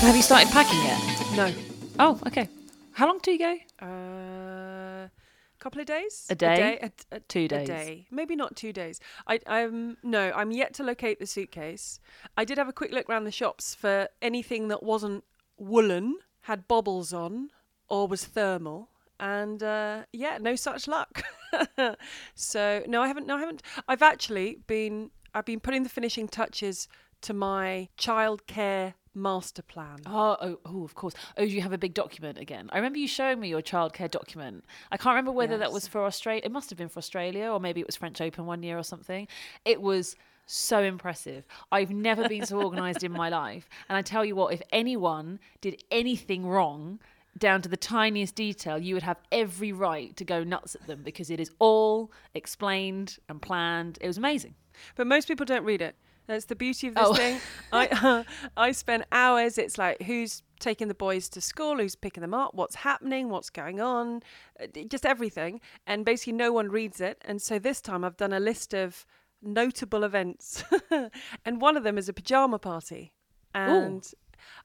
Have you started packing yet? No. Oh, okay. How long do you go? Uh, a couple of days. A day? A, a- Two a day. Maybe not two days. I um no. I'm yet to locate the suitcase. I did have a quick look around the shops for anything that wasn't woolen, had bobbles on, or was thermal. And uh, yeah, no such luck. so no, I haven't. No, I haven't. I've actually been. I've been putting the finishing touches to my childcare master plan. Oh, oh, oh, of course. Oh, you have a big document again? I remember you showing me your childcare document. I can't remember whether that was for Australia. It must have been for Australia, or maybe it was French Open one year or something. It was so impressive. I've never been so organised in my life. And I tell you what, if anyone did anything wrong, down to the tiniest detail, you would have every right to go nuts at them because it is all explained and planned. It was amazing. But most people don't read it. That's the beauty of this Oh. thing. I I spend hours. It's like who's taking the boys to school, who's picking them up, what's happening, what's going on, uh, just everything. And basically, no one reads it. And so this time, I've done a list of notable events, and one of them is a pajama party, and.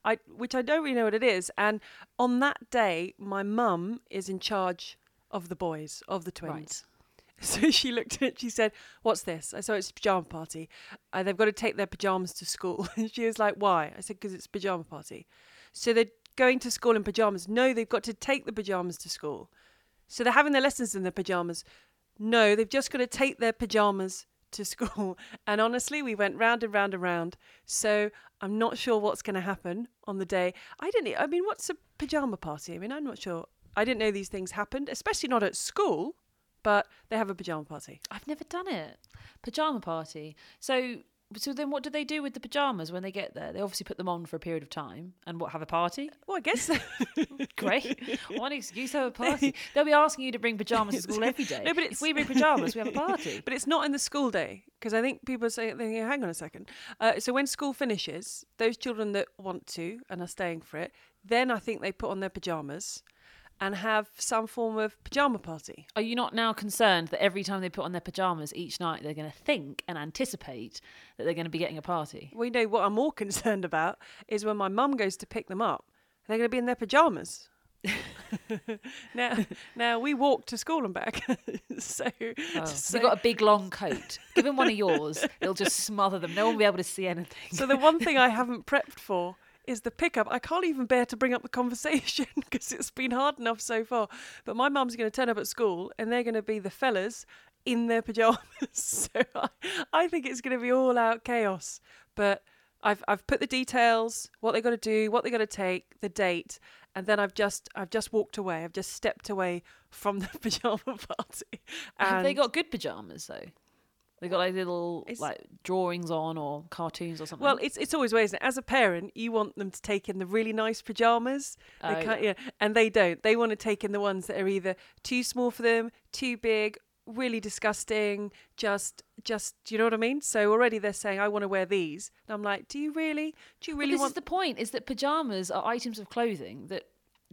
I, which I don't really know what it is, and on that day, my mum is in charge of the boys, of the twins. So she looked at it, she said, What's this? I said, It's a pajama party. Uh, they've got to take their pajamas to school. And she was like, Why? I said, Because it's a pajama party. So they're going to school in pajamas. No, they've got to take the pajamas to school. So they're having their lessons in their pajamas. No, they've just got to take their pajamas to school. And honestly, we went round and round and round. So I'm not sure what's going to happen on the day. I didn't, I mean, what's a pajama party? I mean, I'm not sure. I didn't know these things happened, especially not at school, but they have a pajama party. I've never done it. Pajama party. So so then what do they do with the pajamas when they get there? They obviously put them on for a period of time and what have a party? Well, I guess. Great. One excuse to have a party. They'll be asking you to bring pajamas to school every day. No, but if we bring pajamas, we have a party. But it's not in the school day because I think people say, hang on a second. Uh, so when school finishes, those children that want to and are staying for it, then I think they put on their pajamas and have some form of pajama party. Are you not now concerned that every time they put on their pajamas each night, they're going to think and anticipate that they're going to be getting a party? We know what I'm more concerned about is when my mum goes to pick them up, they're going to be in their pajamas. now, now we walk to school and back, so, Oh, so You've got a big long coat. Give them one of yours. It'll just smother them. No one will be able to see anything. So the one thing I haven't prepped for is the pickup. I can't even bear to bring up the conversation because it's been hard enough so far. But my mum's going to turn up at school and they're going to be the fellas in their pajamas. so I, I think it's going to be all out chaos. But I've I've put the details, what they got to do, what they got to take, the date, and then I've just I've just walked away. I've just stepped away from the pajama party. have they got good pajamas though? They got like little It's- like drawings on or cartoons or something. Well, it's it's always ways. As a parent, you want them to take in the really nice pajamas. They Oh, can't, yeah. and they don't. They want to take in the ones that are either too small for them, too big, really disgusting. Just, just, do you know what I mean? So already they're saying, "I want to wear these." And I'm like, "Do you really? Do you really this want?" is the point: is that pajamas are items of clothing that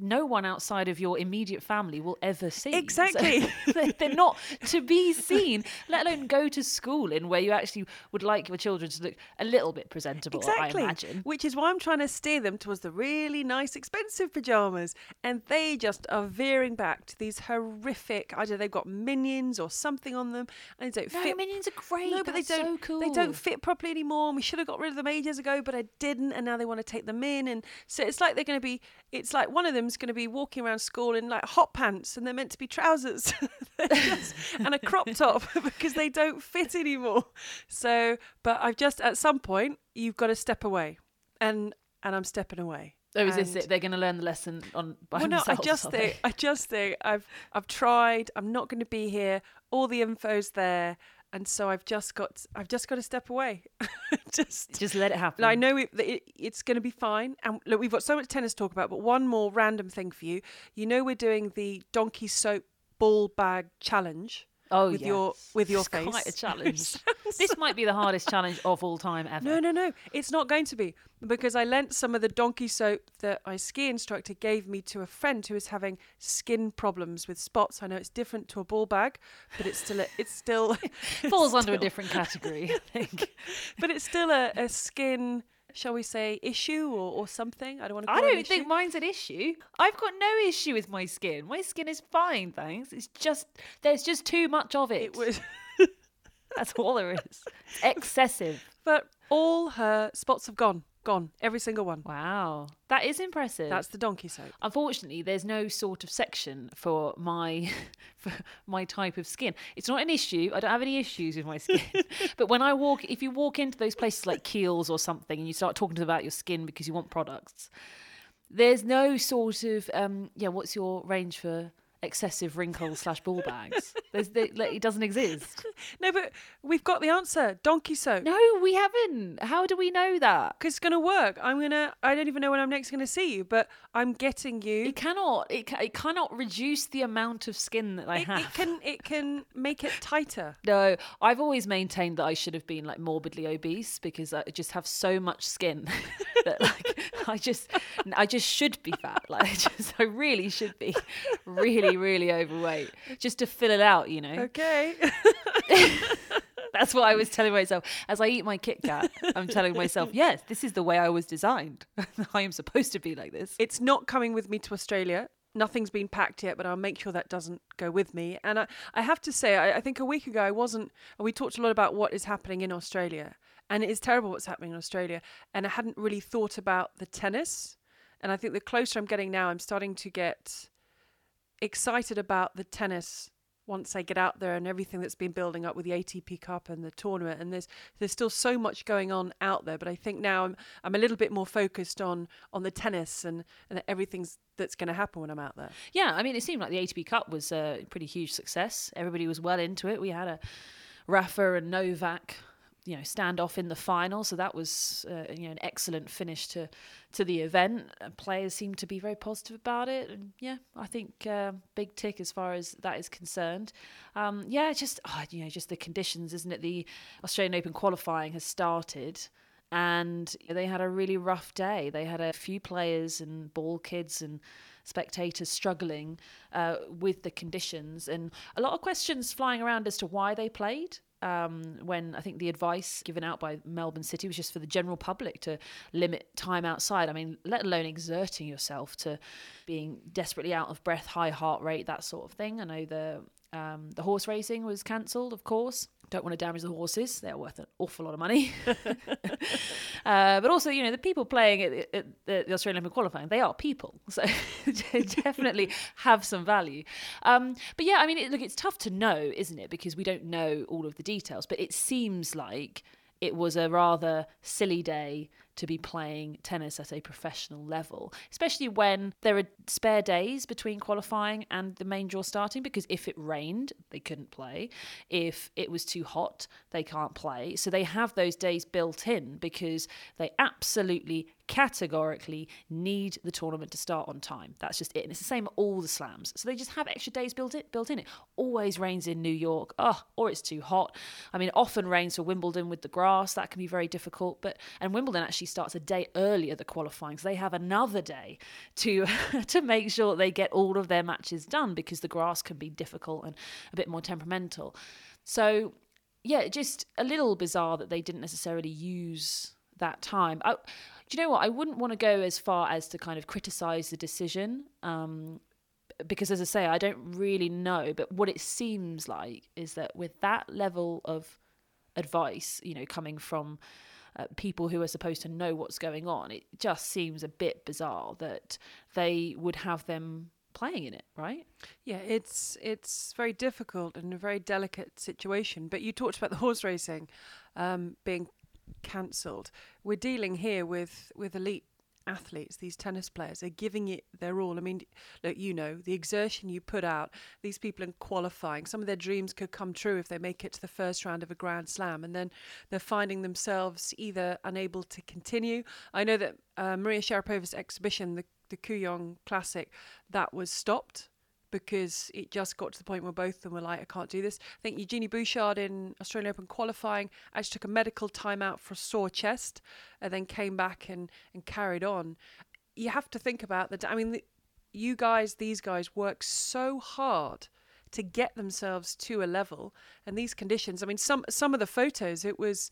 no one outside of your immediate family will ever see. So Exactly. they- they're not to be seen, let alone go to school in where you actually would like your children to look a little bit presentable. Exactly. I imagine. Which is why I'm trying to steer them towards the really nice, expensive pajamas. And they just are veering back to these horrific, I don't know, they've got minions or something on them. And they don't No, fit. minions are great. No, but they That's so don't. cool. They don't fit properly anymore. We should have got rid of them ages ago, but I didn't. And now they want to take them in, and so it's like they're going to be. It's like one of going to be walking around school in like hot pants, and they're meant to be trousers just- and a crop top because they don't fit anymore. So, but I've just at some point you've got to step away, and and I'm stepping away. Oh, is this it? They're going to learn the lesson on by well, no, I just think? I just think I've I've tried. I'm not going to be here. All the info's there, and so I've just got I've just got to step away. just. just let it happen. I know it, it, it's going to be fine. And look, we've got so much tennis to talk about, but one more random thing for you. You know, we're doing the donkey soap ball bag challenge Oh, with your yes. with your It's face. quite a challenge. this might be the hardest challenge of all time ever. No, no, no. It's not going to be because I lent some of the donkey soap that my ski instructor gave me to a friend who is having skin problems with spots. I know it's different to a ball bag, but it's still a, it's still Falls it's under a different category, I think. but it's still a, a skin shall we say, issue or, or something. I don't want to. I Call it an don't think mine's an issue. I've got no issue with my skin. My skin is fine, thanks. It's just there's just too much of it. it was. That's all there is. Excessive. but all her spots have gone, gone, every single one. Wow, that is impressive. That's the donkey soap. Unfortunately, there's no sort of section for my for my type of skin. It's not an issue. I don't have any issues with my skin. but when I walk, if you walk into those places like Kiehl's or something, and you start talking to them about your skin because you want products, there's no sort of um, yeah. What's your range for excessive wrinkles slash ball bags? There's there, like, it doesn't exist. No, but we've got the answer. Donkey soap. No, we haven't. How do we know that? Because it's going to work. I'm going to, I don't even know when I'm next going to see you, but I'm getting you. It cannot. It, ca- it cannot reduce the amount of skin that I It, have. it can, it can make it tighter. No, I've always maintained that I should have been like morbidly obese because I just have so much skin that like I just I just should be fat. Like I just I really should be really really overweight just to fill it out, you know. Okay. That's what I was telling myself as I eat my Kit Kat. I'm telling myself, yes, this is the way I was designed. I am supposed to be like this. it's not coming with me to Australia. Nothing's been packed yet, but I'll make sure that doesn't go with me. And I, I have to say, I, I think a week ago I wasn't. We talked a lot about what is happening in Australia, and it is terrible what's happening in Australia. And I hadn't really thought about the tennis. And I think the closer I'm getting now, I'm starting to get excited about the tennis once I get out there and everything that's been building up with the ATP Cup and the tournament. And there's there's still so much going on out there, but I think now I'm I'm a little bit more focused on on the tennis and and everything's that's going to happen when I'm out there. Yeah, I mean, it seemed like the ATP Cup was a pretty huge success. Everybody was well into it. We had a Rafa and Novak, you know, standoff in the final, so that was uh, you know an excellent finish to to the event. Uh, Players seemed to be very positive about it, and yeah, I think uh, big tick as far as that is concerned. Um, yeah, just oh, you know, just the conditions, isn't it? The Australian Open qualifying has started and they had a really rough day. They had a few players and ball kids and spectators struggling uh, with the conditions, and a lot of questions flying around as to why they played. Um, when I think the advice given out by Melbourne City was just for the general public to limit time outside. I mean, let alone exerting yourself to being desperately out of breath, high heart rate, that sort of thing. I know the um, the horse racing was cancelled, of course. Don't want to damage the horses; they're worth an awful lot of money. uh, but also, you know, the people playing at, at the, the Australian Open qualifying, they are people, so definitely have some value. Um, but yeah, I mean, it, look, it's tough to know, isn't it? Because we don't know all of the details. But it seems like it was a rather silly day to be playing tennis at a professional level, especially when there are spare days between qualifying and the main draw starting. Because if it rained, they couldn't play. If it was too hot, they can't play. So they have those days built in because they absolutely categorically need the tournament to start on time. That's just it. And it's the same at all the slams. So they just have extra days built it built in it. Always rains in New York. Oh, or it's too hot. I mean, often rains for Wimbledon with the grass. That can be very difficult. But and Wimbledon actually starts a day earlier the qualifying. So they have another day to to make sure they get all of their matches done because the grass can be difficult and a bit more temperamental. So yeah, just a little bizarre that they didn't necessarily use that time. I, do you know what? I wouldn't want to go as far as to kind of criticize the decision. Um, because as I say, I don't really know, but what it seems like is that with that level of advice, you know, coming from uh, people who are supposed to know what's going on, it just seems a bit bizarre that they would have them playing in it, right? Yeah, it's it's very difficult and a very delicate situation. But you talked about the horse racing um, being cancelled. We're dealing here with with elite athletes, these tennis players, are giving it their all. I mean, look, you know, the exertion you put out, these people in qualifying, some of their dreams could come true if they make it to the first round of a Grand Slam, and then they're finding themselves either unable to continue. I know that uh, Maria Sharapova's exhibition, the, the Kooyong Classic, that was stopped because it just got to the point where both of them were like, I can't do this. I think Eugenie Bouchard in Australian Open qualifying actually took a medical timeout for a sore chest and then came back and, and carried on. You have to think about that. I mean, the, you guys, these guys work so hard to get themselves to a level and these conditions. I mean, some some of the photos, it was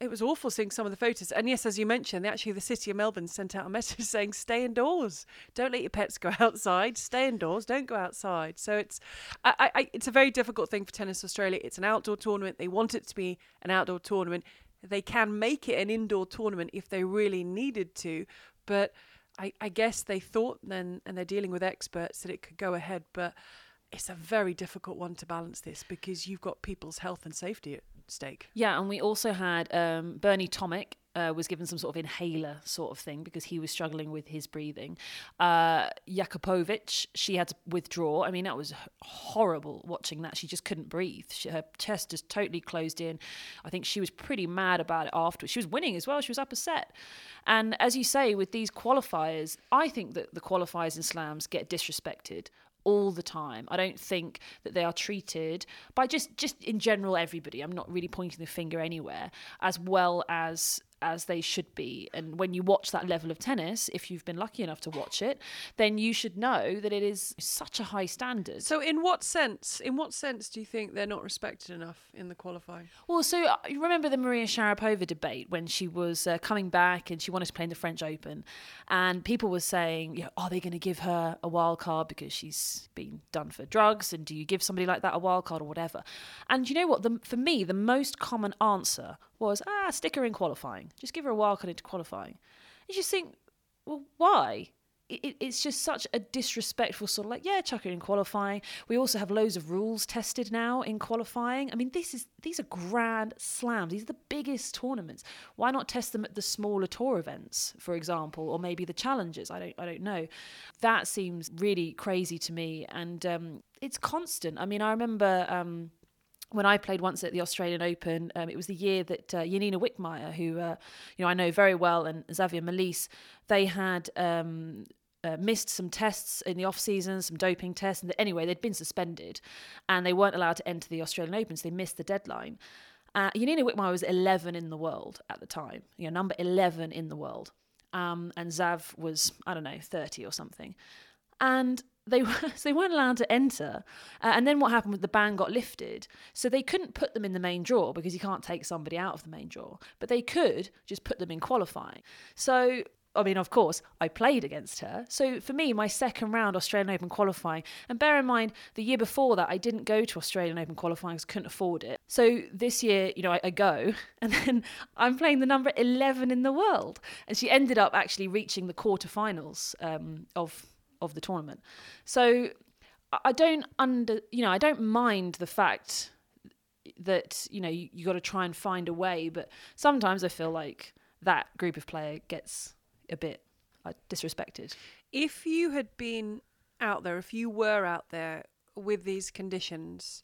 it was awful seeing some of the photos. And yes, as you mentioned, actually the city of Melbourne sent out a message saying stay indoors, don't let your pets go outside, stay indoors, don't go outside. So it's I, I, it's a very difficult thing for Tennis Australia. It's an outdoor tournament. They want it to be an outdoor tournament. They can make it an indoor tournament if they really needed to, but I, I guess they thought then, and they're dealing with experts that it could go ahead, but it's a very difficult one to balance this because you've got people's health and safety stake. Yeah, and we also had um, Bernie Tomic uh, was given some sort of inhaler sort of thing because he was struggling with his breathing. Uh, Jakupovic, she had to withdraw. I mean, that was horrible watching that. She just couldn't breathe. She, her chest just totally closed in. I think she was pretty mad about it afterwards. She was winning as well. She was up a set. And as you say, with these qualifiers, I think that the qualifiers in slams get disrespected all the time. I don't think that they are treated by just just in general everybody. I'm not really pointing the finger anywhere as well as as they should be. And when you watch that level of tennis, if you've been lucky enough to watch it, then you should know that it is such a high standard. So, in what sense? In what sense do you think they're not respected enough in the qualifying? Well, so uh, you remember the Maria Sharapova debate when she was uh, coming back and she wanted to play in the French Open, and people were saying, you know, are they going to give her a wild card because she's been done for drugs, and do you give somebody like that a wild card or whatever? And you know what? The, for me, the most common answer was, ah, stick her in qualifying. Just give her a wildcard into qualifying. You just think, well, why? It, it's just such a disrespectful sort of like, yeah, chuck her in qualifying. We also have loads of rules tested now in qualifying. I mean, this is these are grand slams. These are the biggest tournaments. Why not test them at the smaller tour events, for example, or maybe the challenges? I don't, I don't know. That seems really crazy to me, and um, it's constant. I mean, I remember. Um, when I played once at the Australian Open, um, it was the year that uh, Yanina Wickmeyer, who uh, you know I know very well, and Xavier Malisse, they had um, uh, missed some tests in the off season, some doping tests. And anyway, they'd been suspended, and they weren't allowed to enter the Australian Open, so they missed the deadline. Uh, Yanina Wickmeyer was 11 in the world at the time, you know, number 11 in the world, um, and Zav was I don't know 30 or something, and they were so they weren't allowed to enter. Uh, and then what happened with the ban got lifted, so they couldn't put them in the main draw because you can't take somebody out of the main draw. But they could just put them in qualifying. So I mean, of course, I played against her. So for me, my second round Australian Open qualifying, and bear in mind, the year before that, I didn't go to Australian Open qualifying because I couldn't afford it. So this year, you know, I, I, go, and then I'm playing the number 11 in the world. And she ended up actually reaching the quarterfinals um, of of the tournament. So I don't under you know I don't mind the fact that you know you, you got to try and find a way, but sometimes I feel like that group of player gets a bit uh, disrespected. If you had been out there, if you were out there with these conditions,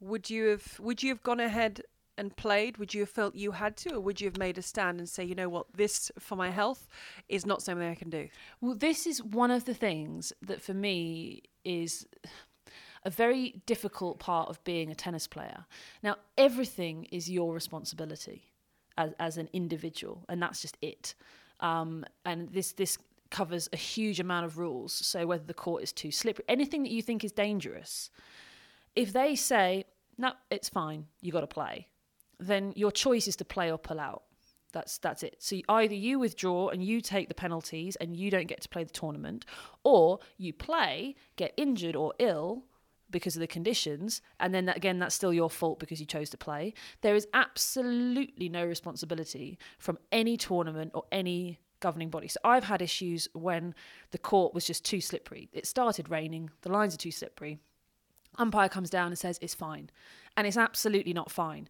would you have would you have gone ahead and played, would you have felt you had to, or would you have made a stand and say, you know what, this for my health is not something I can do? Well, this is one of the things that for me is a very difficult part of being a tennis player. Now, everything is your responsibility as, as an individual, and that's just it. Um, and this this covers a huge amount of rules. So whether the court is too slippery, anything that you think is dangerous, if they say no, it's fine, you got to play then your choice is to play or pull out. That's that's it. So either you withdraw and you take the penalties and you don't get to play the tournament, or you play, get injured or ill because of the conditions, and then that, again that's still your fault because you chose to play. There is absolutely no responsibility from any tournament or any governing body. So I've had issues when the court was just too slippery. It started raining, the lines are too slippery. Umpire comes down and says it's fine, and it's absolutely not fine.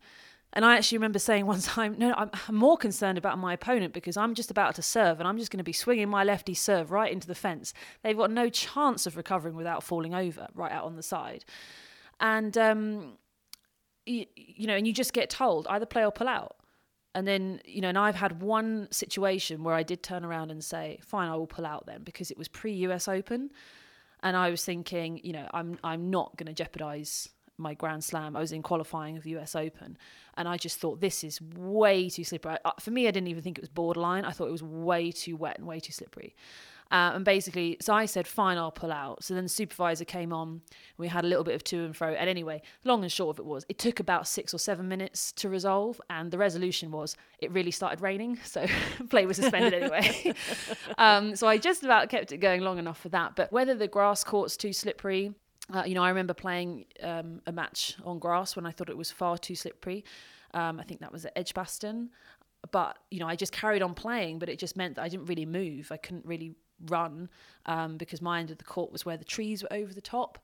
And I actually remember saying one time, no, I'm more concerned about my opponent because I'm just about to serve and I'm just going to be swinging my lefty serve right into the fence. They've got no chance of recovering without falling over right out on the side. And, um, you, you know, and you just get told either play or pull out. And then, you know, and I've had one situation where I did turn around and say, fine, I will pull out then because it was pre US Open. And I was thinking, you know, I'm I'm not going to jeopardize my Grand Slam. I was in qualifying of the US Open, and I just thought this is way too slippery. I, for me, I didn't even think it was borderline. I thought it was way too wet and way too slippery. Uh, and basically, so I said, fine, I'll pull out. So then the supervisor came on. We had a little bit of to and fro. And anyway, long and short of it was, it took about six or seven minutes to resolve. And the resolution was, it really started raining. So play was suspended anyway. um, so I just about kept it going long enough for that. But whether the grass court's too slippery, uh, you know, I remember playing um, a match on grass when I thought it was far too slippery. Um, I think that was at Edgbaston. But, you know, I just carried on playing, but it just meant that I didn't really move. I couldn't really run um, because my end of the court was where the trees were over the top.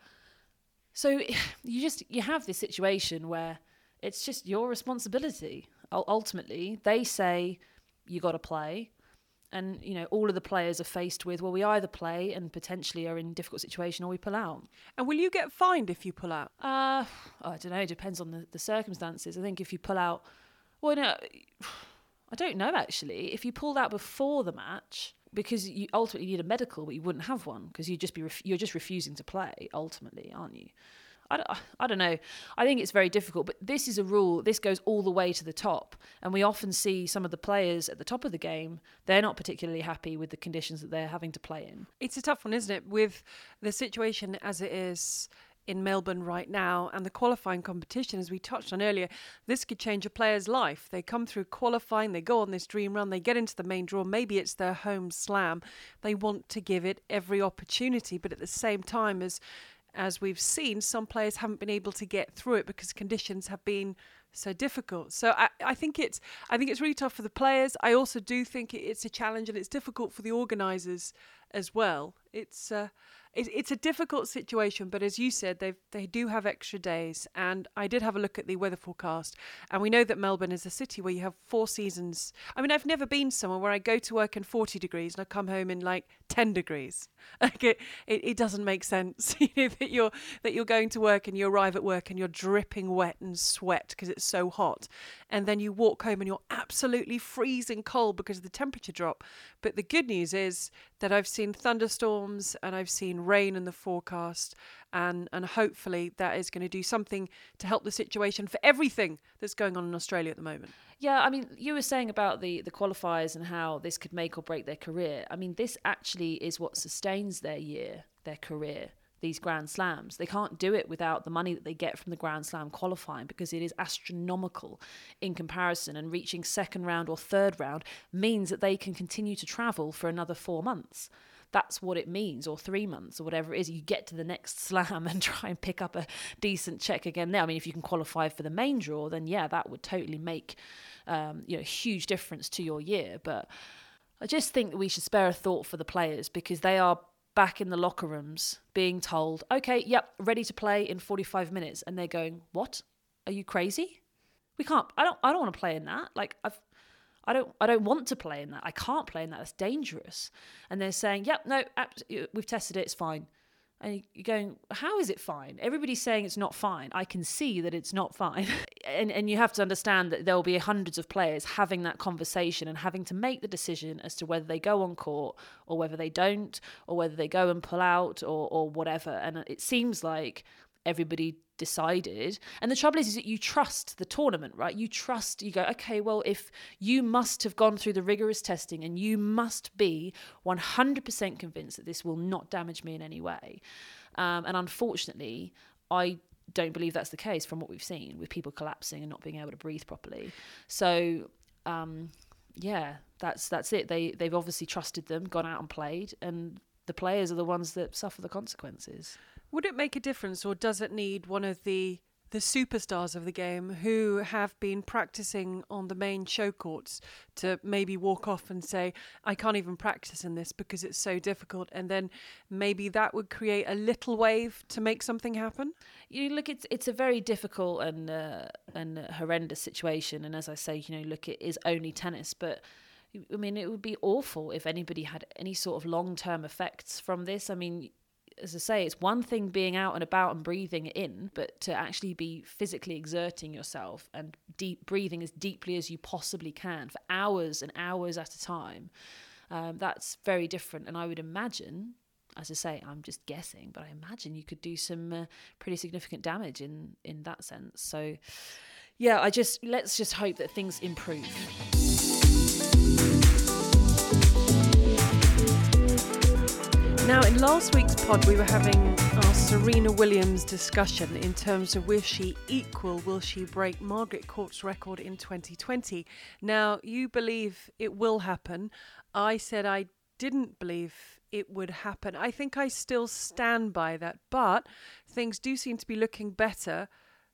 So you just you have this situation where it's just your responsibility. Ultimately, they say you got to play, and you know all of the players are faced with well, we either play and potentially are in a difficult situation, or we pull out. And will you get fined if you pull out? Uh, I don't know. It depends on the, the circumstances. I think if you pull out, well, no, I don't know actually. If you pulled out before the match, because you ultimately need a medical, but you wouldn't have one because you'd just be ref- you're just refusing to play ultimately, aren't you? I don't, I don't know. I think it's very difficult, but this is a rule. This goes all the way to the top, and we often see some of the players at the top of the game. They're not particularly happy with the conditions that they're having to play in. It's a tough one, isn't it? With the situation as it is in Melbourne right now and the qualifying competition, as we touched on earlier, this could change a player's life. They come through qualifying, they go on this dream run, they get into the main draw, maybe it's their home slam. They want to give it every opportunity, but at the same time, as as we've seen, some players haven't been able to get through it because conditions have been so difficult. So I, I think it's I think it's really tough for the players. I also do think it's a challenge and it's difficult for the organisers as well. It's uh, it, it's a difficult situation, but as you said, they they do have extra days. And I did have a look at the weather forecast, and we know that Melbourne is a city where you have four seasons. I mean, I've never been somewhere where I go to work in 40 degrees and I come home in like 10 degrees. Like it, it, it doesn't make sense you know, that you're that you're going to work and you arrive at work and you're dripping wet and sweat because it's so hot, and then you walk home and you're absolutely freezing cold because of the temperature drop. But the good news is that I've seen thunderstorms and I've seen rain in the forecast and and hopefully that is going to do something to help the situation for everything that's going on in Australia at the moment. Yeah, I mean, you were saying about the the qualifiers and how this could make or break their career. I mean, this actually is what sustains their year, their career these Grand Slams. They can't do it without the money that they get from the Grand Slam qualifying because it is astronomical in comparison. And reaching second round or third round means that they can continue to travel for another four months. That's what it means, or three months, or whatever it is. You get to the next slam and try and pick up a decent check again there. I mean, if you can qualify for the main draw, then yeah, that would totally make um, you know a huge difference to your year. But I just think that we should spare a thought for the players because they are back in the locker rooms being told, okay, yep, ready to play in 45 minutes. And they're going, what? Are you crazy? We can't, I don't, I don't want to play in that. Like I've, I don't, I don't want to play in that. I can't play in that. That's dangerous. And they're saying, yep, no, we've tested it. It's fine. And you're going, how is it fine? Everybody's saying it's not fine. I can see that it's not fine. and, and you have to understand that there will be hundreds of players having that conversation and having to make the decision as to whether they go on court or whether they don't, or whether they go and pull out or, or whatever. And it seems like everybody decided. And the trouble is, is that you trust the tournament, right? You trust, you go, okay, well, if you must have gone through the rigorous testing and you must be 100% convinced that this will not damage me in any way. Um, and unfortunately, I don't believe that's the case from what we've seen with people collapsing and not being able to breathe properly. So, um, yeah, that's that's it. They they've obviously trusted them, gone out and played, and the players are the ones that suffer the consequences. Would it make a difference, or does it need one of the the superstars of the game who have been practicing on the main show courts to maybe walk off and say, I can't even practice in this because it's so difficult. And then maybe that would create a little wave to make something happen. You look, it's it's a very difficult and uh, and horrendous situation. And as I say, you know, look, it is only tennis, but I mean, it would be awful if anybody had any sort of long term effects from this. I mean, as I say, it's one thing being out and about and breathing in, but to actually be physically exerting yourself and deep breathing as deeply as you possibly can for hours and hours at a time, um, that's very different. And I would imagine, as I say, I'm just guessing, but I imagine you could do some uh, pretty significant damage in in that sense. So, yeah, I just let's just hope that things improve. Now, in last week's pod, we were having our Serena Williams discussion in terms of will she equal, will she break Margaret Court's record in 2020? Now, you believe it will happen. I said I didn't believe it would happen. I think I still stand by that, but things do seem to be looking better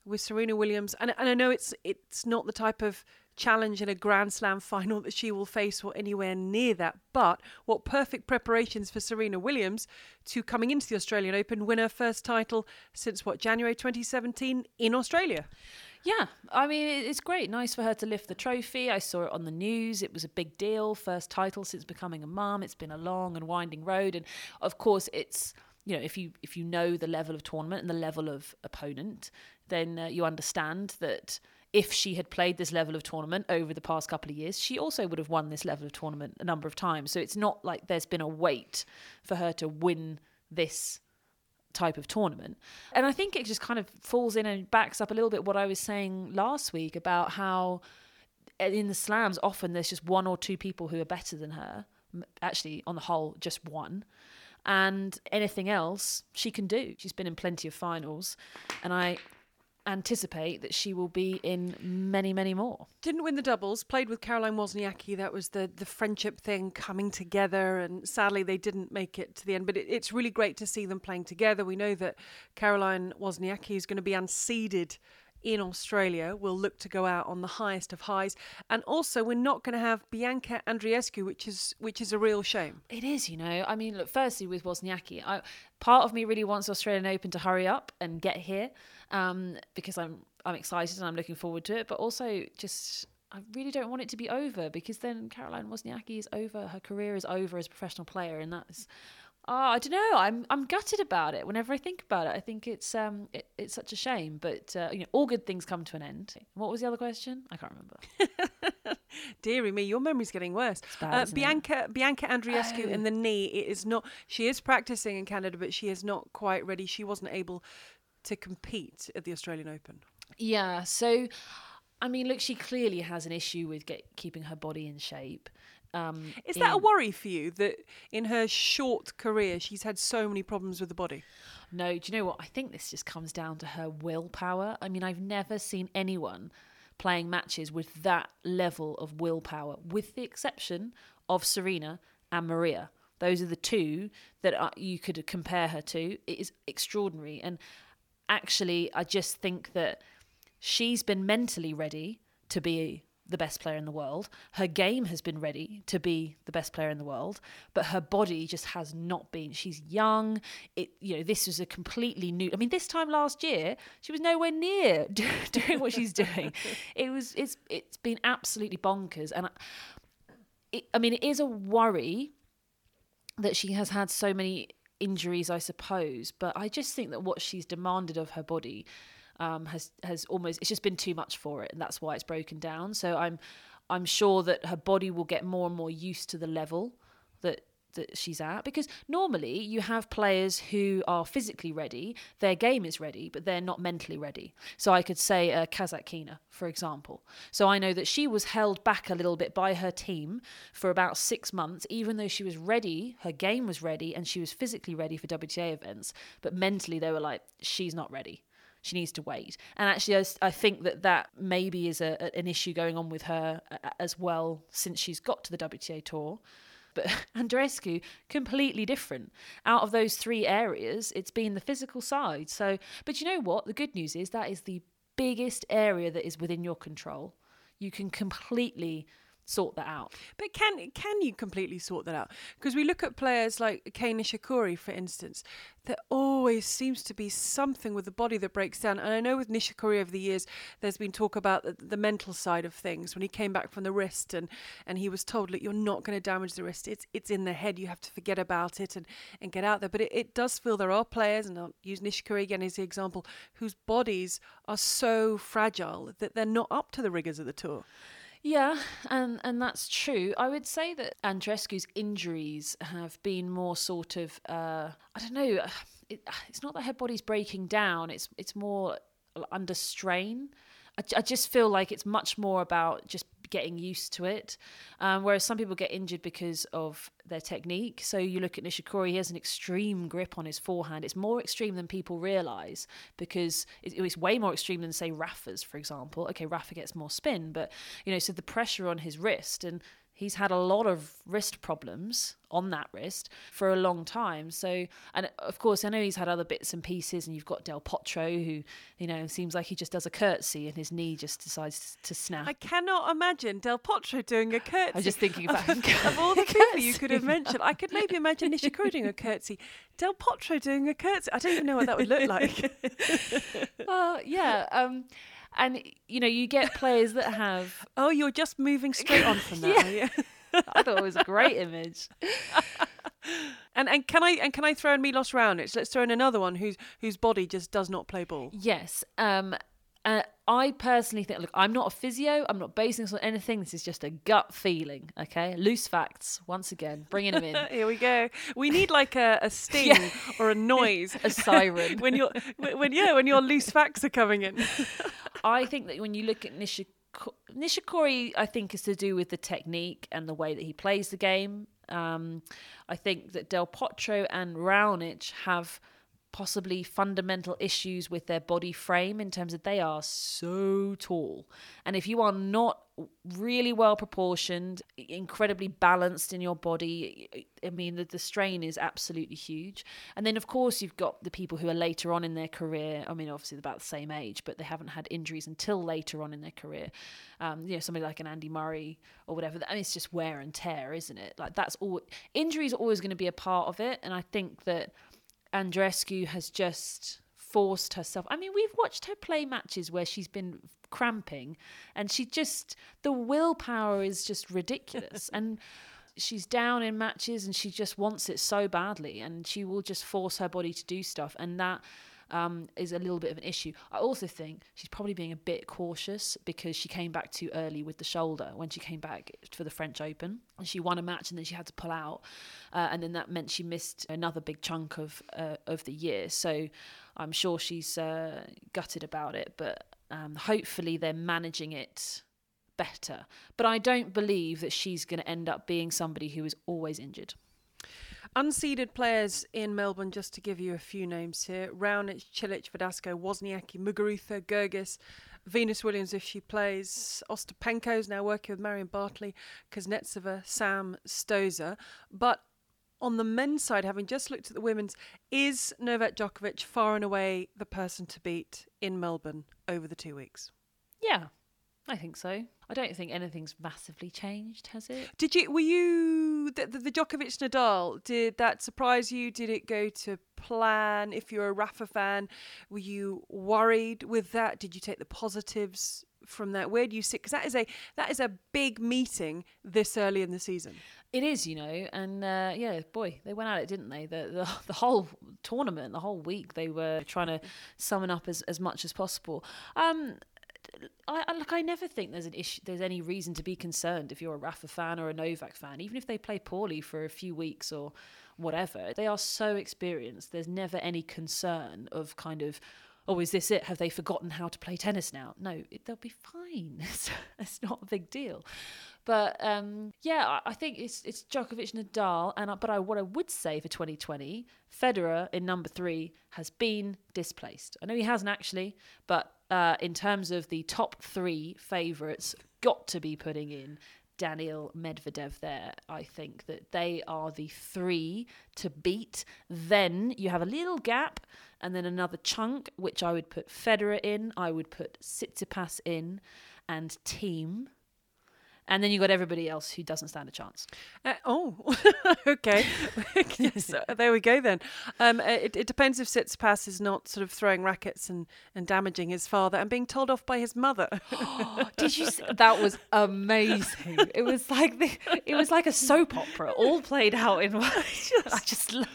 with Serena Williams. And, and I know it's it's not the type of challenge in a Grand Slam final that she will face or anywhere near that. But what perfect preparations for Serena Williams to coming into the Australian Open, win her first title since what, January 2017 in Australia? Yeah, I mean, it's great. Nice for her to lift the trophy. I saw it on the news. It was a big deal. First title since becoming a mum. It's been a long and winding road. And of course, it's you know if you if you know the level of tournament and the level of opponent then uh, you understand that if she had played this level of tournament over the past couple of years, she also would have won this level of tournament a number of times. So it's not like there's been a wait for her to win this type of tournament. And I think it just kind of falls in and backs up a little bit what I was saying last week about how in the slams often there's just one or two people who are better than her. Actually, on the whole, just one. And anything else she can do. She's been in plenty of finals. And I anticipate that she will be in many, many more. Didn't win the doubles, played with Caroline Wozniacki. That was the, the friendship thing coming together, and sadly they didn't make it to the end. But it, it's really great to see them playing together. We know that Caroline Wozniacki is going to be unseeded in Australia will look to go out on the highest of highs. And also, we're not going to have Bianca Andreescu, which is which is a real shame. It is, you know. I mean, look, firstly with Wozniacki, I, part of me really wants Australian Open to hurry up and get here um, because I'm I'm excited and I'm looking forward to it. But also, just I really don't want it to be over because then Caroline Wozniacki is over. Her career is over as a professional player, and that's. Oh, I don't know. I'm I'm gutted about it. Whenever I think about it, I think it's um it, it's such a shame. But uh, you know, all good things come to an end. What was the other question? I can't remember. Deary me, your memory's getting worse. Bad, uh, Bianca it? Bianca Andreescu oh. in the knee. It is not. She is practicing in Canada, but she is not quite ready. She wasn't able to compete at the Australian Open? Yeah, so I mean, look, she clearly has an issue with get, keeping her body in shape. Um, Is that in, a worry for you that in her short career she's had so many problems with the body? No, do you know what? I think this just comes down to her willpower. I mean, I've never seen anyone playing matches with that level of willpower, with the exception of Serena and Maria. Those are the two that are, you could compare her to. It is extraordinary. And actually, I just think that she's been mentally ready to be the best player in the world. Her game has been ready to be the best player in the world, but her body just has not been. She's young. It you know this was a completely new. I mean, this time last year she was nowhere near doing what she's doing. It was it's it's been absolutely bonkers, and I, it, I mean it is a worry that she has had so many injuries, I suppose. But I just think that what she's demanded of her body um, has has almost it's just been too much for it, and that's why it's broken down. So I'm I'm sure that her body will get more and more used to the level that that she's at because normally you have players who are physically ready, their game is ready, but they're not mentally ready. So I could say uh, Kasatkina, for example. So I know that she was held back a little bit by her team for about six months, even though she was ready, her game was ready, and she was physically ready for WTA events, but mentally they were like, she's not ready she needs to wait. And actually, I, think that that maybe is a, an issue going on with her as well since she's got to the WTA tour. But Andreescu, completely different. Out of those three areas, it's been the physical side. So, but you know what? The good news is that is the biggest area that is within your control. You can completely sort that out. But can can you completely sort that out? Because we look at players like Kei Nishikori, for instance, there always seems to be something with the body that breaks down. And I know with Nishikori over the years, there's been talk about the, the mental side of things when he came back from the wrist and and he was told, look, you're not going to damage the wrist. It's it's in the head. You have to forget about it and and get out there. But it, it does feel there are players, and I'll use Nishikori again as the example, whose bodies are so fragile that they're not up to the rigors of the tour. Yeah, and and that's true. I would say that Andreescu's injuries have been more sort of uh, I don't know. It, it's not that her body's breaking down. It's it's more under strain. I, I just feel like it's much more about just getting used to it. Um, whereas some people get injured because of their technique. So you look at Nishikori, he has an extreme grip on his forehand. It's more extreme than people realize because it, it's way more extreme than, say, Rafa's, for example. Okay, Rafa gets more spin, but, you know, so the pressure on his wrist and he's had a lot of wrist problems on that wrist for a long time. So, and of course, I know he's had other bits and pieces, and you've got Del Potro, who, you know, seems like he just does a curtsy and his knee just decides to snap. I cannot imagine Del Potro doing a curtsy. I'm just thinking about of, of all the people you could have mentioned. I could maybe imagine Nishikori doing a curtsy, Del Potro doing a curtsy. I don't even know what that would look like. well, yeah. Um, and you know you get players that have oh you're just moving straight on from that yeah. i thought it was a great image. And and can i and can i throw in milos raonic? Let's throw in another one whose whose body just does not play ball. Yes um uh, I personally think, look, I'm not a physio. I'm not basing this on anything. This is just a gut feeling. Okay, loose facts. Once again, bringing them in. Here we go. We need like a, a sting yeah. or a noise, a siren when you're when yeah when your loose facts are coming in. I think that when you look at Nishikori, Nishikori, I think is to do with the technique and the way that he plays the game. Um, I think that Del Potro and Raonic have possibly fundamental issues with their body frame in terms of they are so tall. And if you are not really well proportioned, incredibly balanced in your body, I mean, the, the strain is absolutely huge. And then, of course, you've got the people who are later on in their career. I mean, obviously, they're about the same age, but they haven't had injuries until later on in their career. Um, you know, somebody like an Andy Murray or whatever. I mean, it's just wear and tear, isn't it? Like, that's all. Injuries are always going to be a part of it. And I think that Andreescu has just forced herself. I mean, we've watched her play matches where she's been cramping and she just, the willpower is just ridiculous. and she's down in matches and she just wants it so badly and she will just force her body to do stuff. And that um, is a little bit of an issue. I also think she's probably being a bit cautious because she came back too early with the shoulder when she came back for the French Open. And she won a match and then she had to pull out, uh, and then that meant she missed another big chunk of uh, of the year. So I'm sure she's uh, gutted about it, but um, hopefully they're managing it better. But I don't believe that she's going to end up being somebody who is always injured. Unseeded players in Melbourne, just to give you a few names here Raonic, Cilic, Verdasco, Wozniacki, Muguruza, Goerges, Venus Williams if she plays, Ostapenko's now working with Marion Bartoli, Kuznetsova, Sam Stosur. But on the men's side, having just looked at the women's, is Novak Djokovic far and away the person to beat in Melbourne over the two weeks? Yeah, I think so. I don't think anything's massively changed, has it? Did you? Were you the, the, the Djokovic Nadal? Did that surprise you? Did it go to plan? If you're a Rafa fan, were you worried with that? Did you take the positives from that? Where do you sit? Because that is a that is a big meeting this early in the season. It is, you know, and uh, yeah, boy, they went at it, didn't they? The, the the whole tournament, the whole week, they were trying to summon up as, as much as possible. Um, I, I look. I never think there's an issue. There's any reason to be concerned if you're a Rafa fan or a Novak fan, even if they play poorly for a few weeks or whatever. They are so experienced. There's never any concern of kind of, oh, is this it? Have they forgotten how to play tennis now? No, it, they'll be fine. It's, it's not a big deal. But um, yeah, I, I, think it's it's Djokovic, Nadal, and but I, what I would say for 2020, Federer in number three has been displaced. I know he hasn't actually, but uh, in terms of the top three favourites, got to be putting in Daniil Medvedev there. I think that they are the three to beat. Then you have a little gap and then another chunk, which I would put Federer in, I would put Tsitsipas in, and Thiem and then you got everybody else who doesn't stand a chance. Uh, oh, okay. so there we go then. Um, uh, it, it depends if Tsitsipas is not sort of throwing rackets and, and damaging his father and being told off by his mother. Did you? See? That was amazing. It was like the, it was like a soap opera, all played out in one. I just. Love,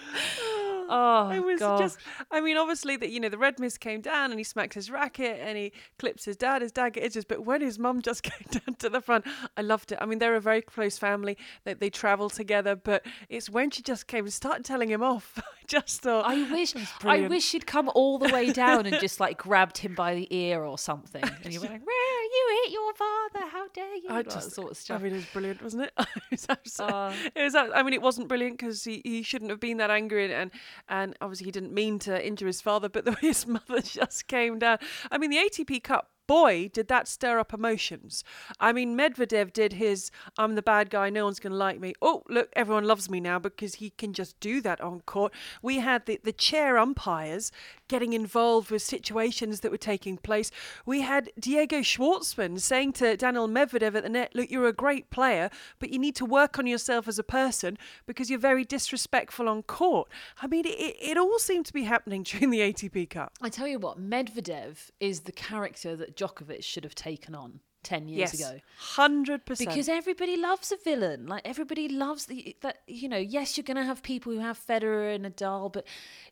Oh, it was God. just. I mean, obviously that you know the red mist came down and he smacks his racket and he clips his dad. His dad gets edges, but when his mum just came down to the front, I loved it. I mean, they're a very close family. They they travel together, but it's when she just came and started telling him off. I just thought. I wish. I wish she'd come all the way down and just like grabbed him by the ear or something, and you were like, "Where are you hit your father? How dare you? I just that sort of stuff. I mean, it was brilliant, wasn't it? it was abso- Uh, it was. I mean, it wasn't brilliant because he, he shouldn't have been that angry, and, and and obviously he didn't mean to injure his father. But the way his mother just came down. I mean, the ATP Cup. Boy, did that stir up emotions. I mean, Medvedev did his I'm the bad guy, no one's going to like me. Oh, look, everyone loves me now because he can just do that on court. We had the, the chair umpires getting involved with situations that were taking place. We had Diego Schwartzman saying to Daniel Medvedev at the net, Look, you're a great player, but you need to work on yourself as a person because you're very disrespectful on court. I mean, it, it all seemed to be happening during the ATP Cup. I tell you what, Medvedev is the character that Djokovic should have taken on 10 years ago. 100%. Because everybody loves a villain. Like everybody loves the that you know. Yes, you're going to have people who have Federer and Nadal, but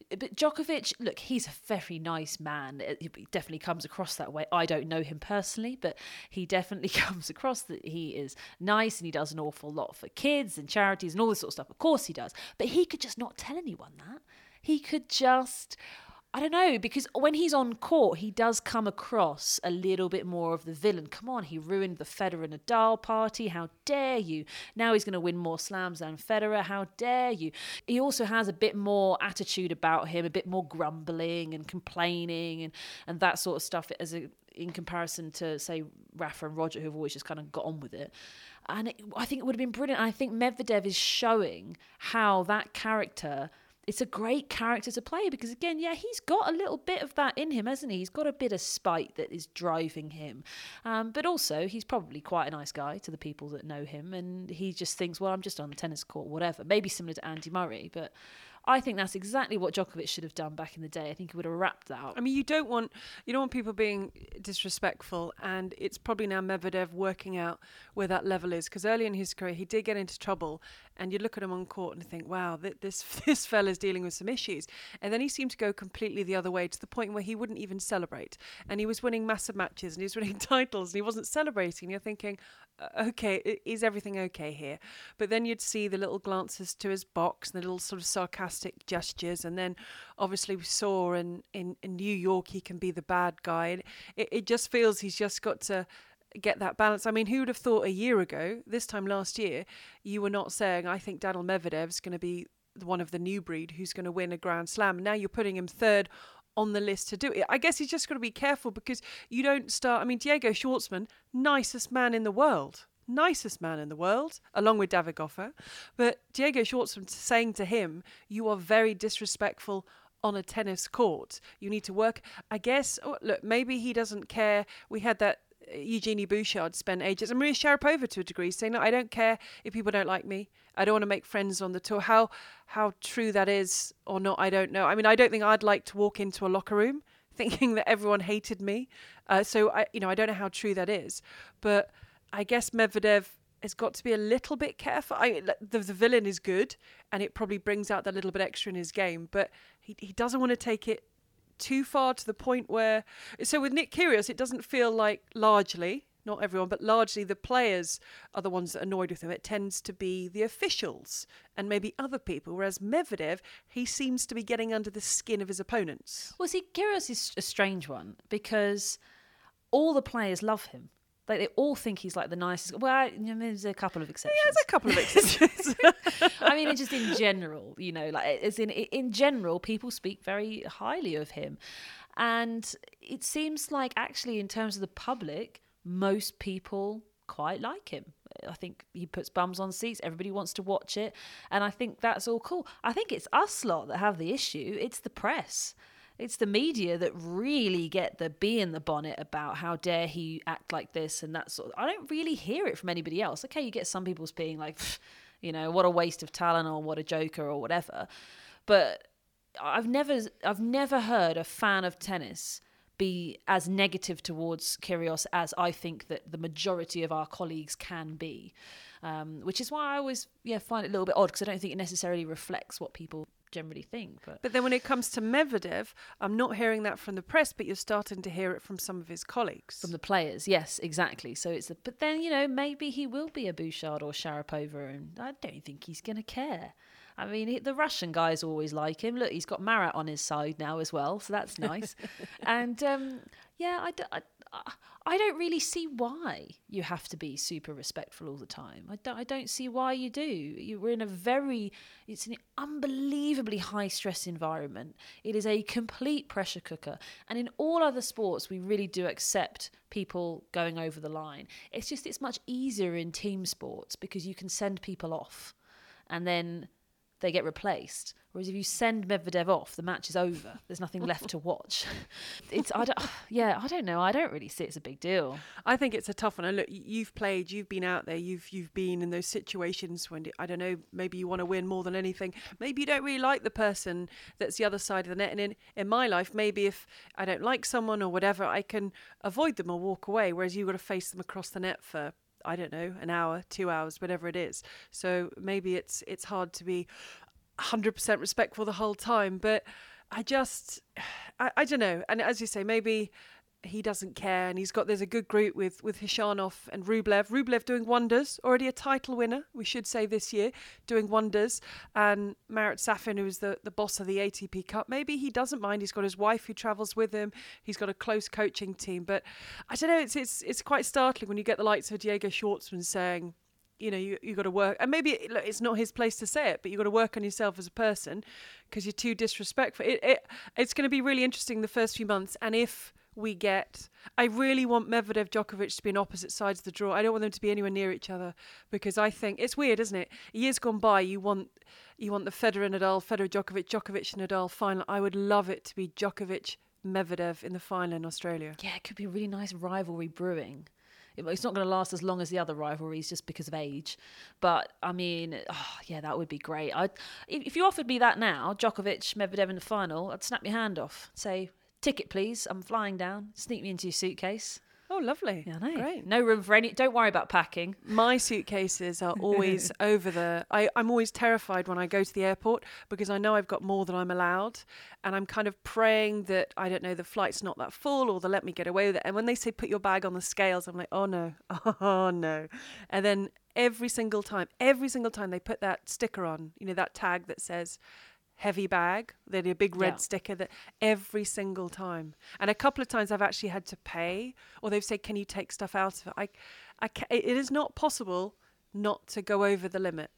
but Djokovic, look, he's a very nice man. He definitely comes across that way. I don't know him personally, but he definitely comes across that he is nice and he does an awful lot for kids and charities and all this sort of stuff. Of course he does, but he could just not tell anyone that. He could just. I don't know because when he's on court, he does come across a little bit more of the villain. Come on, he ruined the Federer Nadal party. How dare you? Now he's going to win more slams than Federer. How dare you? He also has a bit more attitude about him, a bit more grumbling and complaining and and that sort of stuff. As a in comparison to say Rafa and Roger, who've always just kind of got on with it. And it, I think it would have been brilliant. I think Medvedev is showing how that character it's a great character to play because again yeah he's got a little bit of that in him hasn't he? He's got a bit of spite that is driving him. Um, but also he's probably quite a nice guy to the people that know him and he just thinks well i'm just on the tennis court whatever. Maybe similar to andy murray but i think that's exactly what Djokovic should have done back in the day. I think he would have wrapped that up. I mean, you don't want you don't want people being disrespectful, and it's probably now Medvedev working out where that level is. Because early in his career, he did get into trouble, and you look at him on court and think, "Wow, th- this this fella's dealing with some issues." And then he seemed to go completely the other way to the point where he wouldn't even celebrate, and he was winning massive matches and he was winning titles, and he wasn't celebrating. And You're thinking, "Okay, is everything okay here?" But then you'd see the little glances to his box and the little sort of sarcastic gestures, and then obviously we saw in, in, in New York he can be the bad guy. It, it just feels he's just got to get that balance. I mean, who would have thought a year ago, this time last year, you were not saying, I think Daniel Medvedev's going to be one of the new breed who's going to win a Grand Slam. Now you're putting him third on the list to do it. I guess he's just got to be careful because you don't start. I mean, Diego Schwartzman, nicest man in the world. Nicest man in the world, along with David Goffin. But Diego Schwartzman saying to him, You are very disrespectful on a tennis court. You need to work. I guess, oh, look, maybe he doesn't care. We had that Eugenie Bouchard spent ages, and Maria Sharapova to a degree, saying, "No, I don't care if people don't like me. I don't want to make friends on the tour." How how true that is or not, I don't know. I mean, I don't think I'd like to walk into a locker room thinking that everyone hated me. Uh, so I, you know, I don't know how true that is, but I guess Medvedev has got to be a little bit careful. I, the, the villain is good, and it probably brings out that little bit extra in his game, but he, he doesn't want to take it too far to the point where. So with Nick Kyrgios, it doesn't feel like largely, not everyone, but largely the players are the ones that are annoyed with him. It tends to be the officials and maybe other people, whereas Medvedev, he seems to be getting under the skin of his opponents. Well, see, Kyrgios is a strange one because all the players love him. Like they all think he's like the nicest. Well, you know, there's a couple of exceptions. There's a couple of exceptions. I mean, just in general, you know, like as in in general, people speak very highly of him, and it seems like actually, in terms of the public, most people quite like him. I think he puts bums on seats. Everybody wants to watch it, and I think that's all cool. I think it's us lot that have the issue. It's the press. It's the media that really get the bee in the bonnet about how dare he act like this and that sort. Of, I don't really hear it from anybody else. Okay, you get some people's being like, you know, what a waste of talent or what a joker or whatever, but I've never, I've never heard a fan of tennis be as negative towards Kyrgios as I think that the majority of our colleagues can be, um, which is why I always yeah find it a little bit odd because I don't think it necessarily reflects what people generally think. But But then when it comes to Medvedev, I'm not hearing that from the press, but you're starting to hear it from some of his colleagues. from the players, yes, exactly. So it's a, but then you know maybe he will be a Bouchard or Sharapova, and I don't think he's gonna care. I mean, he, the Russian guys always like him. Look, he's got Marat on his side now as well, so that's nice. and um, yeah, I, d- I, I- don't really see why you have to be super respectful all the time. I don't, I don't see why you do. You, we're in a very, it's an unbelievably high stress environment. It is a complete pressure cooker. And in all other sports, we really do accept people going over the line. It's just, it's much easier in team sports because you can send people off and then they get replaced. Whereas if you send Medvedev off, the match is over. There's nothing left to watch. It's I don't yeah, I don't know. I don't really see it's a big deal. I think it's a tough one. And look, you've played, you've been out there, you've you've been in those situations when I don't know, maybe you want to win more than anything. Maybe you don't really like the person that's the other side of the net. And in in my life, maybe if I don't like someone or whatever, I can avoid them or walk away. Whereas you've got to face them across the net for I don't know, an hour, two hours, whatever it is. So maybe it's it's hard to be 100% respectful the whole time. But I just, I, I don't know. And as you say, maybe he doesn't care and he's got there's a good group with with Khachanov and Rublev Rublev doing wonders already a title winner we should say this year doing wonders and Marat Safin who's the the boss of the ATP Cup maybe he doesn't mind he's got his wife who travels with him he's got a close coaching team but I don't know it's it's it's quite startling when you get the likes of Diego Schwartzman saying you know, you you got to work, and maybe look, it's not his place to say it, but you got to work on yourself as a person because you're too disrespectful. It, it it's going to be really interesting the first few months, and if we get, I really want Medvedev Djokovic to be on opposite sides of the draw. I don't want them to be anywhere near each other because I think it's weird, isn't it? Years gone by, you want you want the Federer Nadal, Federer Djokovic, Djokovic Nadal final. I would love it to be Djokovic Medvedev in the final in Australia. Yeah, it could be a really nice rivalry brewing. It- It's not going to last as long as the other rivalries just because of age, but I mean, oh, yeah, that would be great. I, if if you offered me that now, Djokovic, Medvedev in the final, I'd snap your hand off. Say, ticket, please. I'm flying down. Sneak me into your suitcase. Oh, lovely! Yeah, I know. Great. No room for any. Don't worry about packing. My suitcases are always over the. I, I'm always terrified when I go to the airport because I know I've got more than I'm allowed, and I'm kind of praying that I don't know the flight's not that full or they'll let me get away with it. And when they say put your bag on the scales, I'm like, oh no, oh no, and then every single time, every single time they put that sticker on, you know, that tag that says heavy bag, they do a big red Yeah. sticker that every single time. And a couple of times I've actually had to pay, or they've said, "Can you take stuff out of it?" I, I, ca- it is not possible not to go over the limit.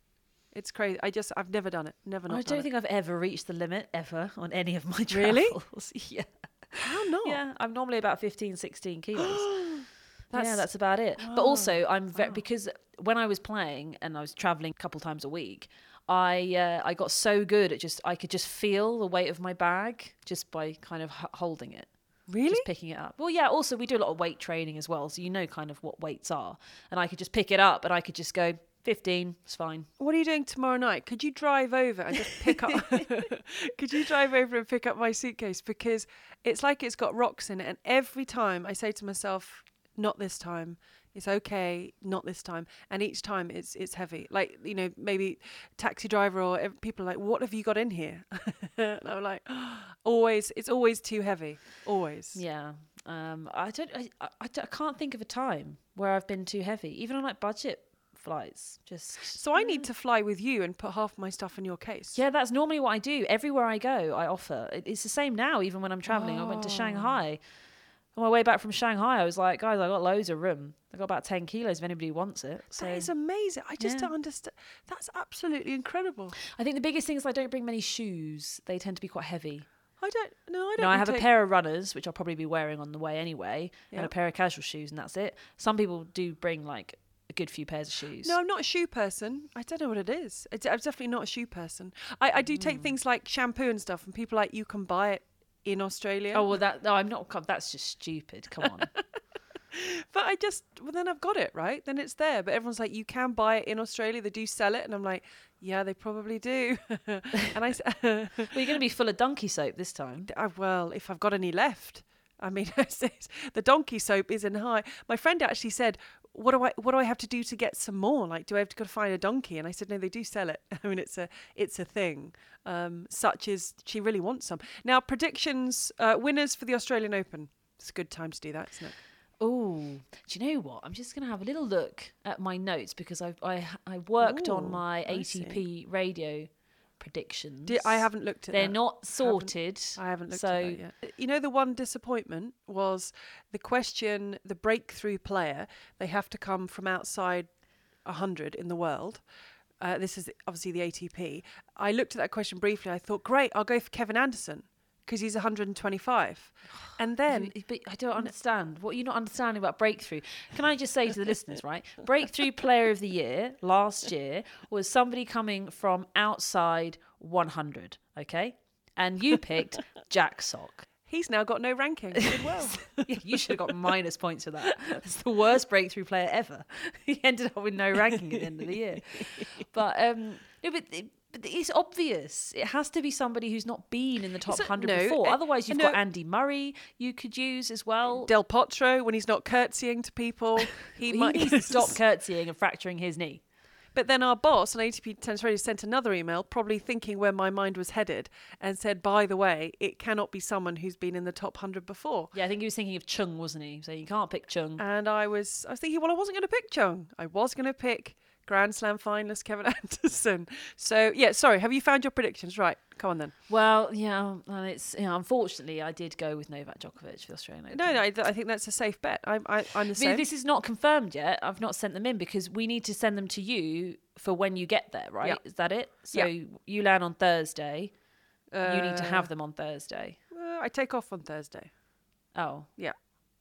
It's crazy. I just, I've never done it. Never not I don't it. think I've ever reached the limit ever on any of my travels. Really? yeah. How not? Yeah, I'm normally about 15, 16 kilos. yeah, That's- that's about it. But also, I'm very because when I was playing and I was traveling a couple times a week, I uh, I got so good at just I could just feel the weight of my bag just by kind of h- holding it. Really? Just picking it up. Well, yeah. Also, we do a lot of weight training as well, so you know kind of what weights are, and I could just pick it up, and I could just go fifteen. It's fine. What are you doing tomorrow night? Could you drive over and just pick up? Could you drive over and pick up my suitcase because it's like it's got rocks in it, and every time I say to myself, "Not this time." It's okay, not this time. And each time it's it's heavy. Like you know, maybe taxi driver or people are like, "What have you got in here?" and I'm like, always. It's always too heavy. Always. Yeah. Um, I don't. I, I, I can't think of a time where I've been too heavy, even on like budget flights. Just So I need to fly with you and put half my stuff in your case. Yeah, that's normally what I do. Everywhere I go, I offer. It's the same now, even when I'm traveling. I Oh. went to Shanghai. On my way back from Shanghai, I was like, guys, I got loads of room. I got about 10 kilos if anybody wants it. So That is amazing. I just Yeah. don't understand. That's absolutely incredible. I think the biggest thing is I don't bring many shoes. They tend to be quite heavy. I don't. No, I don't. know, I have to- a pair of runners, which I'll probably be wearing on the way anyway, and a pair of casual shoes, and that's it. Some people do bring like a good few pairs of shoes. No, I'm not a shoe person. I don't know what it is. I'm definitely not a shoe person. I, I do take Mm. things like shampoo and stuff, and people are like you can buy it in Australia. Oh well, that no, I'm not. That's just stupid. Come on. But I just well then I've got it right. Then it's there. But everyone's like you can buy it in Australia. They do sell it, and I'm like, yeah, they probably do. and I well, you're going to be full of donkey soap this time. I, well, if I've got any left. I mean, the donkey soap is in high. My friend actually said, "What do I what do I have to do to get some more? Like, do I have to go find a donkey?" And I said, "No, they do sell it. I mean, it's a it's a thing. Um, such as she really wants some." Now, predictions, uh, winners for the Australian Open. It's a good time to do that, isn't it? Oh, do you know what? I'm just going to have a little look at my notes because I've, I I worked Ooh, on my. ATP radio predictions. Di- I haven't looked at They're that. not sorted. I haven't looked so at that yet. You know, the one disappointment was the question: the breakthrough player. They have to come from outside hundred in the world. Uh, this is obviously the ATP. I looked at that question briefly. I thought, great, I'll go for Kevin Anderson because he's 125. And then But I don't understand. What are you not understanding about breakthrough? Can I just say to the listeners, right? Breakthrough player of the year last year was somebody coming from outside 100, okay? And you picked Jack Sock. he's now got no ranking. Well. You should have got minus points for that. It's the worst breakthrough player ever. He ended up with no ranking at the end of the year. But um, no, but, but it's obvious. It has to be somebody who's not been in the top It's hundred no, before. uh, Otherwise, you've no. got Andy Murray you could use as well. Del Potro, when he's not curtsying to people, he, he might needs to stop curtsying and fracturing his knee. But then our boss on ATP Tennis Radio sent another email, probably thinking where my mind was headed, and said, by the way, it cannot be someone who's been in the top 100 before. Yeah, I think he was thinking of Chung, wasn't he? So you can't pick Chung. And I was, I was thinking, well, I wasn't going to pick Chung. I was going to pick Grand Slam finalist Kevin Anderson. So, yeah, sorry. Have you found your predictions? Right. Come on then. Well, yeah, and it's you know, unfortunately I did go with Novak Djokovic for the Australian Open. No, no, I, I think that's a safe bet. I, I, I'm the same. This is not confirmed yet. I've not sent them in because we need to send them to you for when you get there, right? Yeah. Is that it? So Yeah. you land on Thursday. you need to Uh, have them on Thursday. uh, I take off on Thursday. Oh, Yeah.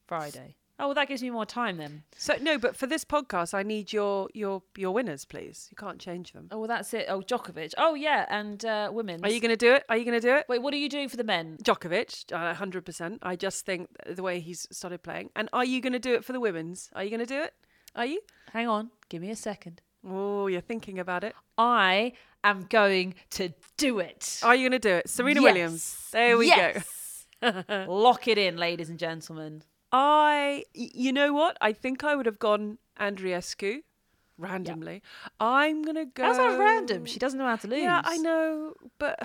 Friday. Oh, well, that gives me more time then. So no, but for this podcast, I need your your your winners, please. You can't change them. Oh, well, that's it. Oh, Djokovic. Oh, yeah, and uh, women's. Are you going to do it? Are you going to do it? Wait, what are you doing for the men? Djokovic, uh, hundred percent. I just think the way he's started playing. And are you going to do it for the women's? Are you going to do it? Are you? Hang on, give me a second. Oh, you're thinking about it. I am going to do it. Are you going to do it? Serena Yes. Williams. There we yes. go. Lock it in, ladies and gentlemen. I, you know what? I think I would have gone Andreescu randomly. I'm going to go. How's that random? She doesn't know how to lose. Yeah, I know, but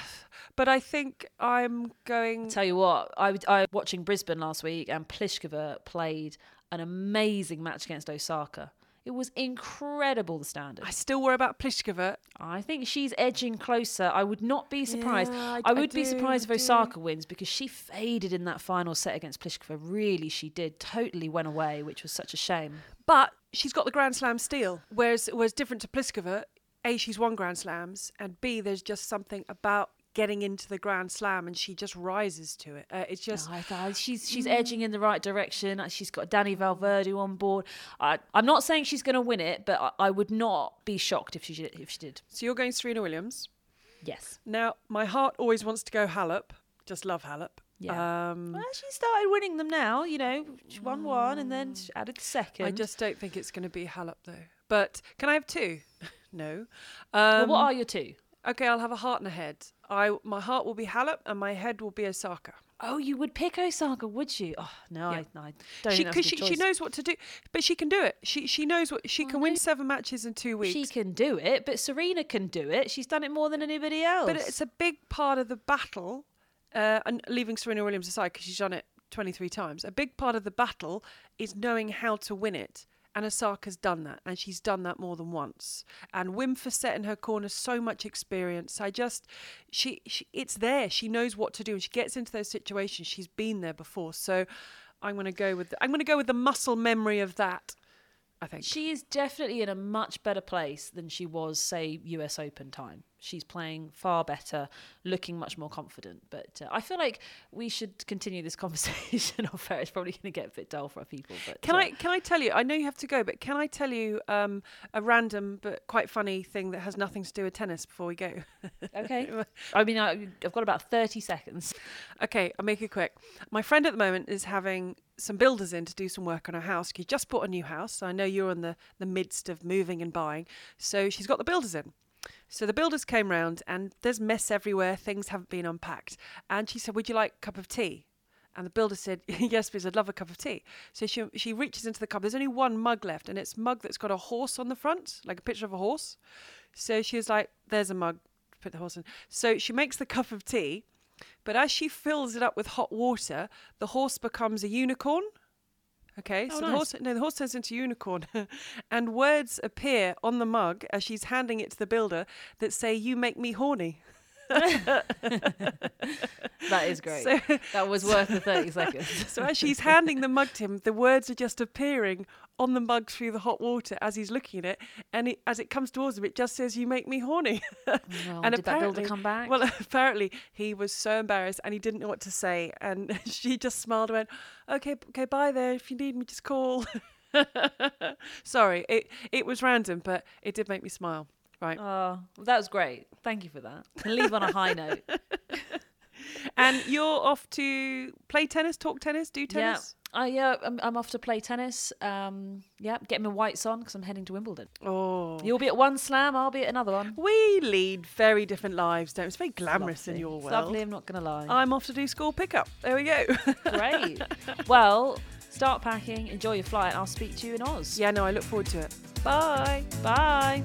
but I think I'm going. Tell you what, I, was- I watching Brisbane last week, and Pliskova played an amazing match against Osaka. It was incredible the standard. I still worry about Pliskova. I think she's edging closer. I would not be surprised. Yeah, I- I, I would be surprised if. Osaka wins because she faded in that final set against Pliskova. Really, she did. Totally went away, which was such a shame. But she's got the Grand Slam steel, whereas whereas different to Pliskova, a she's won Grand Slams, and b there's just something about getting into the Grand Slam, and she just rises to it. Uh, it's just I thought she's Mm. she's edging in the right direction. Uh, She's got Dani Vallverdu on board. I, I'm not saying she's going to win it, but I, I would not be shocked if she did- if she did. so you're going Serena Williams. Yes. Now my heart always wants to go Halep. Just love Halep. Yeah. Um, Well, she started winning them now. You know, she won one and then she added the second. I just don't think it's going to be Halep though. But can I have two? no. Well, Um, what are your two? Okay, I'll have a heart and a head. I my heart will be Halep and my head will be Osaka. Oh, you would pick Osaka, would you? Oh no, Yeah. I, I don't. she think because that's she, she knows what to do, but she can do it. She she knows what she Well, can win seven matches in two weeks. She can do it, but Serena can do it. She's done it more than anybody else. But it's a big part of the battle, uh, and leaving Serena Williams aside because she's done it 23 times, a big part of the battle is knowing how to win it. And Osaka's done that, and she's done that more than once. And Wim Fissette in her corner, so much experience. I just, she, she, it's there. She knows what to do, and she gets into those situations. She's been there before, so I'm going to go with, the, I'm going to go with the muscle memory of that. I think. She is definitely in a much better place than she was, say, US Open time. She's playing far better, looking much more confident. But uh, I feel like we should continue this conversation off air. It's probably going to get a bit dull for our people. But Can uh, I can I tell you? I know you have to go, but can I tell you um, a random but quite funny thing that has nothing to do with tennis before we go? Okay. I mean, I, I've got about thirty seconds. okay, I'll make it quick. My friend at the moment is having some builders in to do some work on her house. She just bought a new house. So I know you're in the, the midst of moving and buying. So she's got the builders in. So the builders came round and there's mess everywhere. Things haven't been unpacked. And she said, Would you like a cup of tea? And the builder said, Yes, please, I'd love a cup of tea. So she, she reaches into the cup. There's only one mug left, and it's mug that's got a horse on the front, like a picture of a horse. So she was like, There's a mug, put the horse in. So she makes the cup of tea, but as she fills it up with hot water, the horse becomes a unicorn. Okay, Oh, so the horse no, the horse turns into a unicorn, and words appear on the mug as she's handing it to the builder that say "You make me horny." That is great. So, that was worth the 30 seconds. so as she's handing the mug to him, the words are just appearing on the mug through the hot water as he's looking at it. And it, as it comes towards him, it just says, "You make me horny." Well, and did that builder apparently- come back? Well, apparently he was so embarrassed and he didn't know what to say. And she just smiled and went, "Okay, okay, bye there. If you need me, just call." Sorry, it it was random, but it did make me smile. Right. oh, well, that was great. Thank you for that. Can leave on a high note. And you're off to play tennis, talk tennis, do tennis. Yeah. Uh, yeah, I'm, I'm off to play tennis. Um, yeah, get my whites on because I'm heading to Wimbledon. Oh. You'll be at one slam, I'll be at another one. We lead very different lives, don't we? It's very glamorous in your It's world. Lovely, I'm not going to lie. I'm off to do school pickup. There we go. Great. well, start packing, enjoy your flight, and I'll speak to you in Oz. yeah, no, I look forward to it. Bye. Bye.